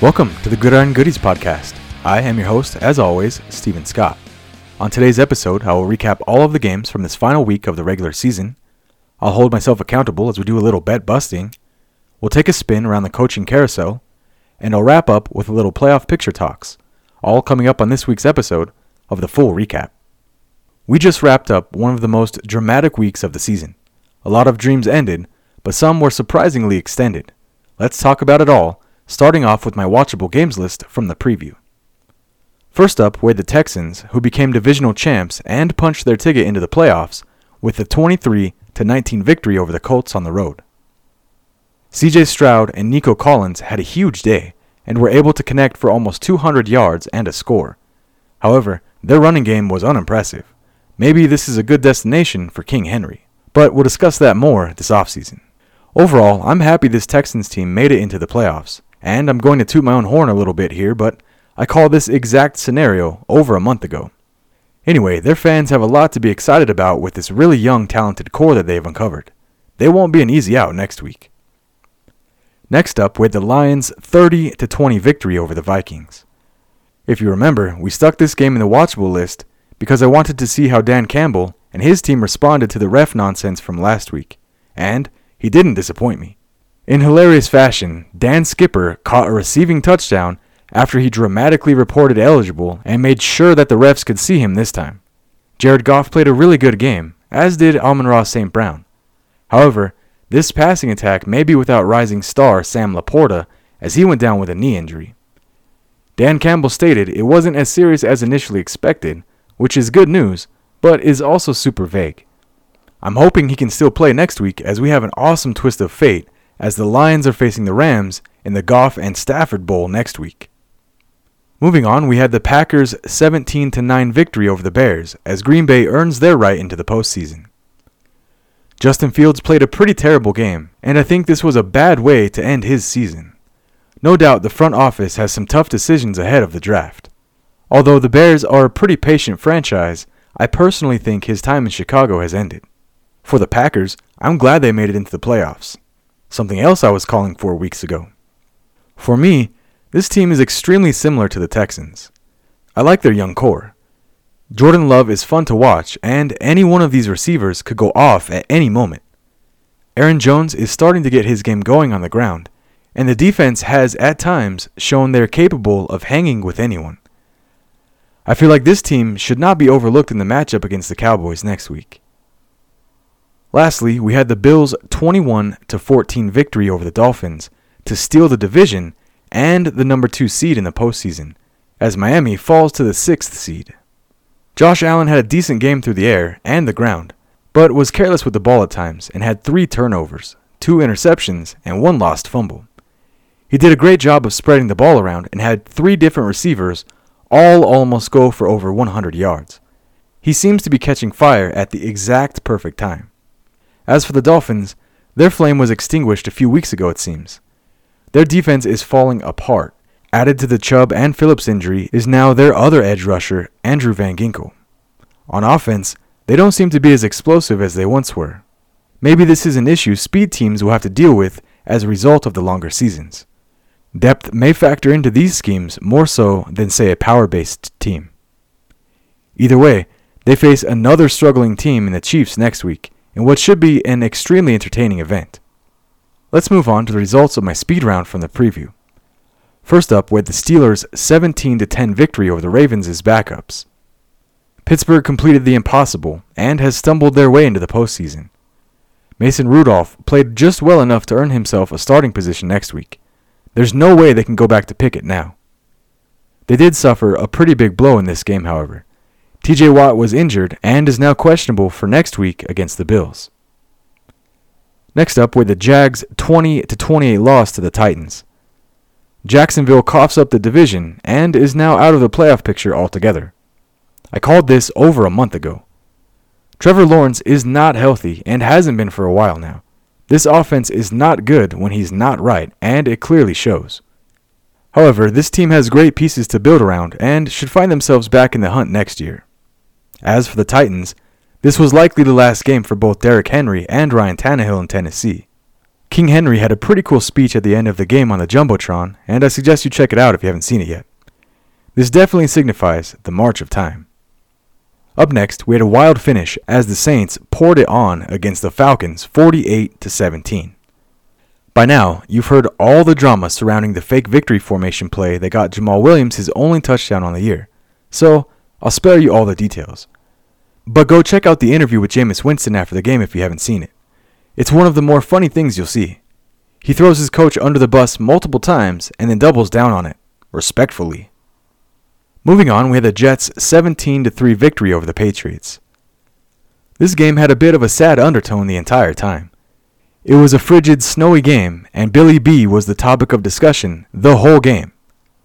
Welcome to the Gridiron Goodies podcast. I am your host, as always, Stephen Scott. On today's episode, I will recap all of the games from this final week of the regular season. I'll hold myself accountable as we do a little bet busting. We'll take a spin around the coaching carousel, and I'll wrap up with a little playoff picture talks, all coming up on this week's episode of the full recap. We just wrapped up one of the most dramatic weeks of the season. A lot of dreams ended, but some were surprisingly extended. Let's talk about it all starting off with my watchable games list from the preview. First up were the Texans, who became divisional champs and punched their ticket into the playoffs with a 23 19 victory over the Colts on the road. CJ Stroud and Nico Collins had a huge day and were able to connect for almost 200 yards and a score. However, their running game was unimpressive. Maybe this is a good destination for King Henry, but we'll discuss that more this offseason. Overall, I'm happy this Texans team made it into the playoffs. And I'm going to toot my own horn a little bit here, but I called this exact scenario over a month ago. Anyway, their fans have a lot to be excited about with this really young, talented core that they've uncovered. They won't be an easy out next week. Next up, with the Lions' 30 to 20 victory over the Vikings. If you remember, we stuck this game in the watchable list because I wanted to see how Dan Campbell and his team responded to the ref nonsense from last week, and he didn't disappoint me. In hilarious fashion, Dan Skipper caught a receiving touchdown after he dramatically reported eligible and made sure that the refs could see him this time. Jared Goff played a really good game, as did Amon-Ra St. Brown. However, this passing attack may be without rising star Sam LaPorta as he went down with a knee injury. Dan Campbell stated it wasn't as serious as initially expected, which is good news, but is also super vague. I'm hoping he can still play next week as we have an awesome twist of fate as the Lions are facing the Rams in the Goff and Stafford Bowl next week. Moving on, we had the Packers' 17 9 victory over the Bears as Green Bay earns their right into the postseason. Justin Fields played a pretty terrible game, and I think this was a bad way to end his season. No doubt the front office has some tough decisions ahead of the draft. Although the Bears are a pretty patient franchise, I personally think his time in Chicago has ended. For the Packers, I'm glad they made it into the playoffs something else I was calling for weeks ago. For me, this team is extremely similar to the Texans. I like their young core. Jordan Love is fun to watch, and any one of these receivers could go off at any moment. Aaron Jones is starting to get his game going on the ground, and the defense has at times shown they're capable of hanging with anyone. I feel like this team should not be overlooked in the matchup against the Cowboys next week. Lastly, we had the Bills' 21 to 14 victory over the Dolphins to steal the division and the number 2 seed in the postseason, as Miami falls to the 6th seed. Josh Allen had a decent game through the air and the ground, but was careless with the ball at times and had 3 turnovers, 2 interceptions, and 1 lost fumble. He did a great job of spreading the ball around and had 3 different receivers all almost go for over 100 yards. He seems to be catching fire at the exact perfect time. As for the Dolphins, their flame was extinguished a few weeks ago, it seems. Their defense is falling apart. Added to the Chubb and Phillips injury is now their other edge rusher, Andrew Van Ginkel. On offense, they don't seem to be as explosive as they once were. Maybe this is an issue speed teams will have to deal with as a result of the longer seasons. Depth may factor into these schemes more so than, say, a power based team. Either way, they face another struggling team in the Chiefs next week, in what should be an extremely entertaining event. Let's move on to the results of my speed round from the preview. First up, with the Steelers' 17 10 victory over the Ravens backups. Pittsburgh completed the impossible and has stumbled their way into the postseason. Mason Rudolph played just well enough to earn himself a starting position next week. There's no way they can go back to Pickett now. They did suffer a pretty big blow in this game, however. TJ Watt was injured and is now questionable for next week against the Bills. Next up were the Jags' 20 to 28 loss to the Titans. Jacksonville coughs up the division and is now out of the playoff picture altogether. I called this over a month ago. Trevor Lawrence is not healthy and hasn't been for a while now. This offense is not good when he's not right, and it clearly shows. However, this team has great pieces to build around and should find themselves back in the hunt next year. As for the Titans, this was likely the last game for both Derrick Henry and Ryan Tannehill in Tennessee. King Henry had a pretty cool speech at the end of the game on the Jumbotron, and I suggest you check it out if you haven't seen it yet. This definitely signifies the march of time. Up next, we had a wild finish as the Saints poured it on against the Falcons 48 to 17. By now, you've heard all the drama surrounding the fake victory formation play that got Jamaal Williams his only touchdown on the year. So, I'll spare you all the details. But go check out the interview with Jameis Winston after the game if you haven't seen it. It's one of the more funny things you'll see. He throws his coach under the bus multiple times and then doubles down on it, respectfully. Moving on, we had the Jets' 17 3 victory over the Patriots. This game had a bit of a sad undertone the entire time. It was a frigid, snowy game, and Billy B was the topic of discussion the whole game.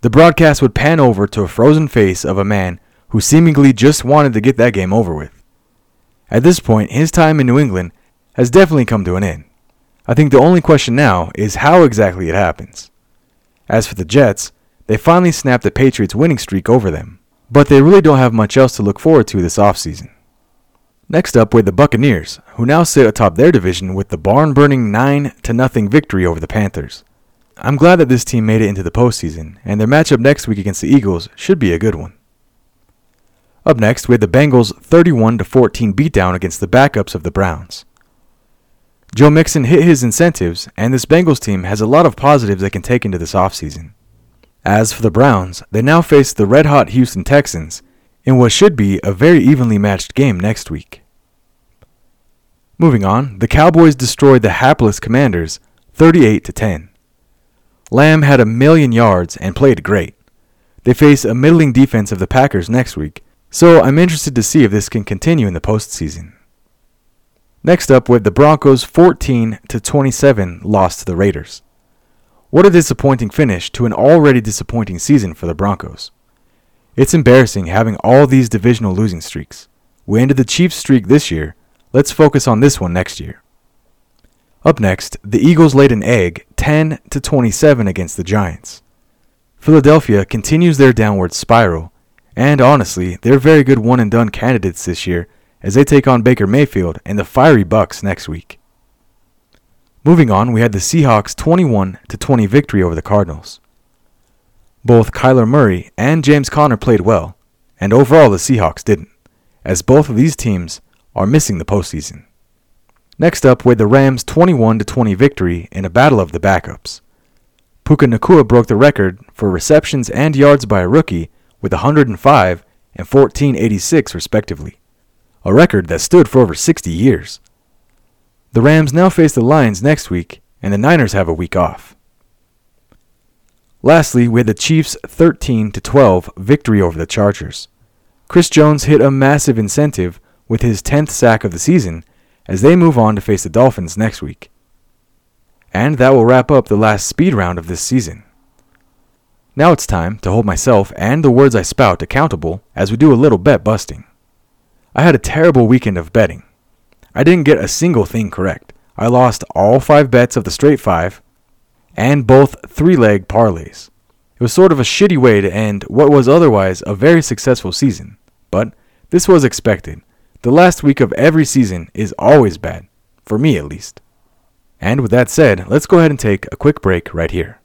The broadcast would pan over to a frozen face of a man who seemingly just wanted to get that game over with. At this point, his time in New England has definitely come to an end. I think the only question now is how exactly it happens. As for the Jets, they finally snapped the Patriots' winning streak over them, but they really don't have much else to look forward to this offseason. Next up were the Buccaneers, who now sit atop their division with the barn-burning 9 to nothing victory over the Panthers. I'm glad that this team made it into the postseason, and their matchup next week against the Eagles should be a good one. Up next, we had the Bengals' 31 14 beatdown against the backups of the Browns. Joe Mixon hit his incentives, and this Bengals team has a lot of positives they can take into this offseason. As for the Browns, they now face the red hot Houston Texans in what should be a very evenly matched game next week. Moving on, the Cowboys destroyed the hapless Commanders 38 to 10. Lamb had a million yards and played great. They face a middling defense of the Packers next week, so I'm interested to see if this can continue in the postseason. Next up with the Broncos 14 to 27 loss to the Raiders. What a disappointing finish to an already disappointing season for the Broncos. It's embarrassing having all these divisional losing streaks. We ended the Chiefs streak this year. Let's focus on this one next year. Up next, the Eagles laid an egg 10 to 27 against the Giants. Philadelphia continues their downward spiral, and honestly, they're very good one and done candidates this year as they take on Baker Mayfield and the fiery Bucks next week. Moving on, we had the Seahawks 21 to 20 victory over the Cardinals. Both Kyler Murray and James Conner played well, and overall the Seahawks didn't, as both of these teams are missing the postseason. Next up, we had the Rams 21 to 20 victory in a battle of the backups. Puka Nacua broke the record for receptions and yards by a rookie with 105 and 1486 respectively a record that stood for over 60 years. The Rams now face the Lions next week, and the Niners have a week off. Lastly, we had the Chiefs' 13 to 12 victory over the Chargers. Chris Jones hit a massive incentive with his 10th sack of the season as they move on to face the Dolphins next week. And that will wrap up the last speed round of this season. Now it's time to hold myself and the words I spout accountable as we do a little bet busting. I had a terrible weekend of betting. I didn't get a single thing correct. I lost all five bets of the straight five and both three leg parlays. It was sort of a shitty way to end what was otherwise a very successful season. But this was expected. The last week of every season is always bad, for me at least. And with that said, let's go ahead and take a quick break right here.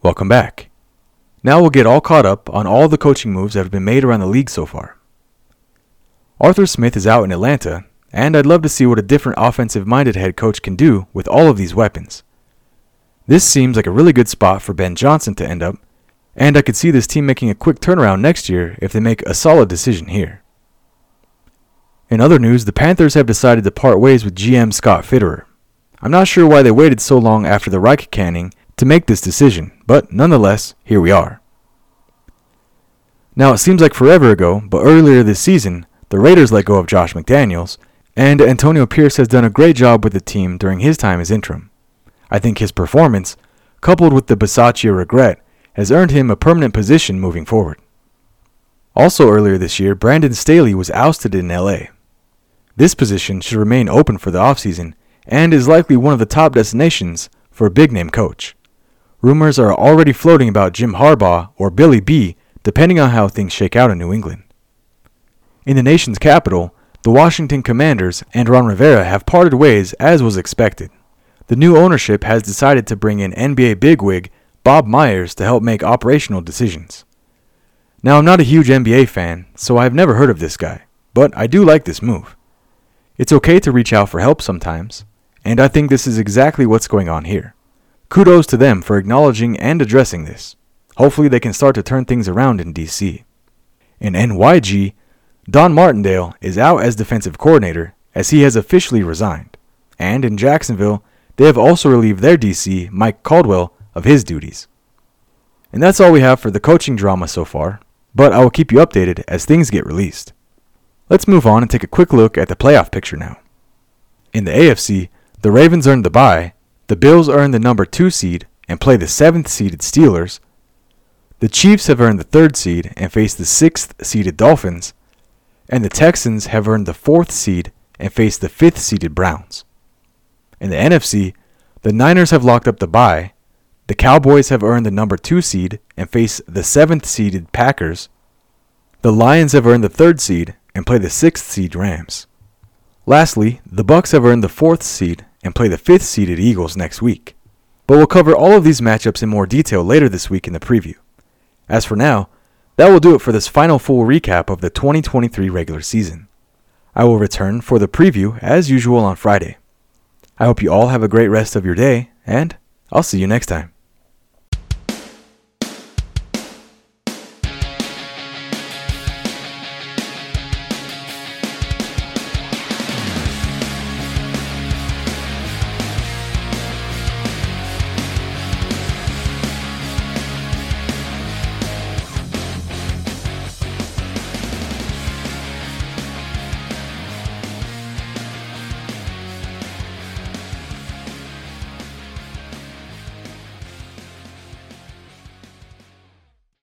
Welcome back. Now we'll get all caught up on all the coaching moves that have been made around the league so far. Arthur Smith is out in Atlanta, and I'd love to see what a different offensive minded head coach can do with all of these weapons. This seems like a really good spot for Ben Johnson to end up, and I could see this team making a quick turnaround next year if they make a solid decision here. In other news, the Panthers have decided to part ways with GM Scott Fitterer. I'm not sure why they waited so long after the Reich canning to make this decision, but nonetheless, here we are. Now, it seems like forever ago, but earlier this season, the Raiders let go of Josh McDaniels, and Antonio Pierce has done a great job with the team during his time as interim. I think his performance, coupled with the Bisaccia regret, has earned him a permanent position moving forward. Also earlier this year, Brandon Staley was ousted in LA. This position should remain open for the offseason and is likely one of the top destinations for a big name coach. Rumors are already floating about Jim Harbaugh or Billy B, depending on how things shake out in New England. In the nation's capital, The Washington Commanders and Ron Rivera have parted ways as was expected. The new ownership has decided to bring in NBA bigwig Bob Myers to help make operational decisions. Now, I'm not a huge NBA fan, so I've never heard of this guy, but I do like this move. It's okay to reach out for help sometimes, and I think this is exactly what's going on here. Kudos to them for acknowledging and addressing this. Hopefully, they can start to turn things around in DC. In NYG, Don Martindale is out as defensive coordinator as he has officially resigned. And in Jacksonville, they have also relieved their DC, Mike Caldwell, of his duties. And that's all we have for the coaching drama so far, but I will keep you updated as things get released. Let's move on and take a quick look at the playoff picture now. In the AFC, the Ravens earned the bye, the Bills earn the number 2 seed and play the 7th seeded Steelers. The Chiefs have earned the 3rd seed and face the 6th seeded Dolphins, and the Texans have earned the 4th seed and face the 5th seeded Browns. In the NFC, the Niners have locked up the bye, the Cowboys have earned the number 2 seed and face the 7th seeded Packers. The Lions have earned the 3rd seed and play the 6th seed Rams. Lastly, the Bucks have earned the 4th seed and play the 5th seeded Eagles next week. But we'll cover all of these matchups in more detail later this week in the preview. As for now, that will do it for this final full recap of the 2023 regular season. I will return for the preview as usual on Friday. I hope you all have a great rest of your day, and I'll see you next time.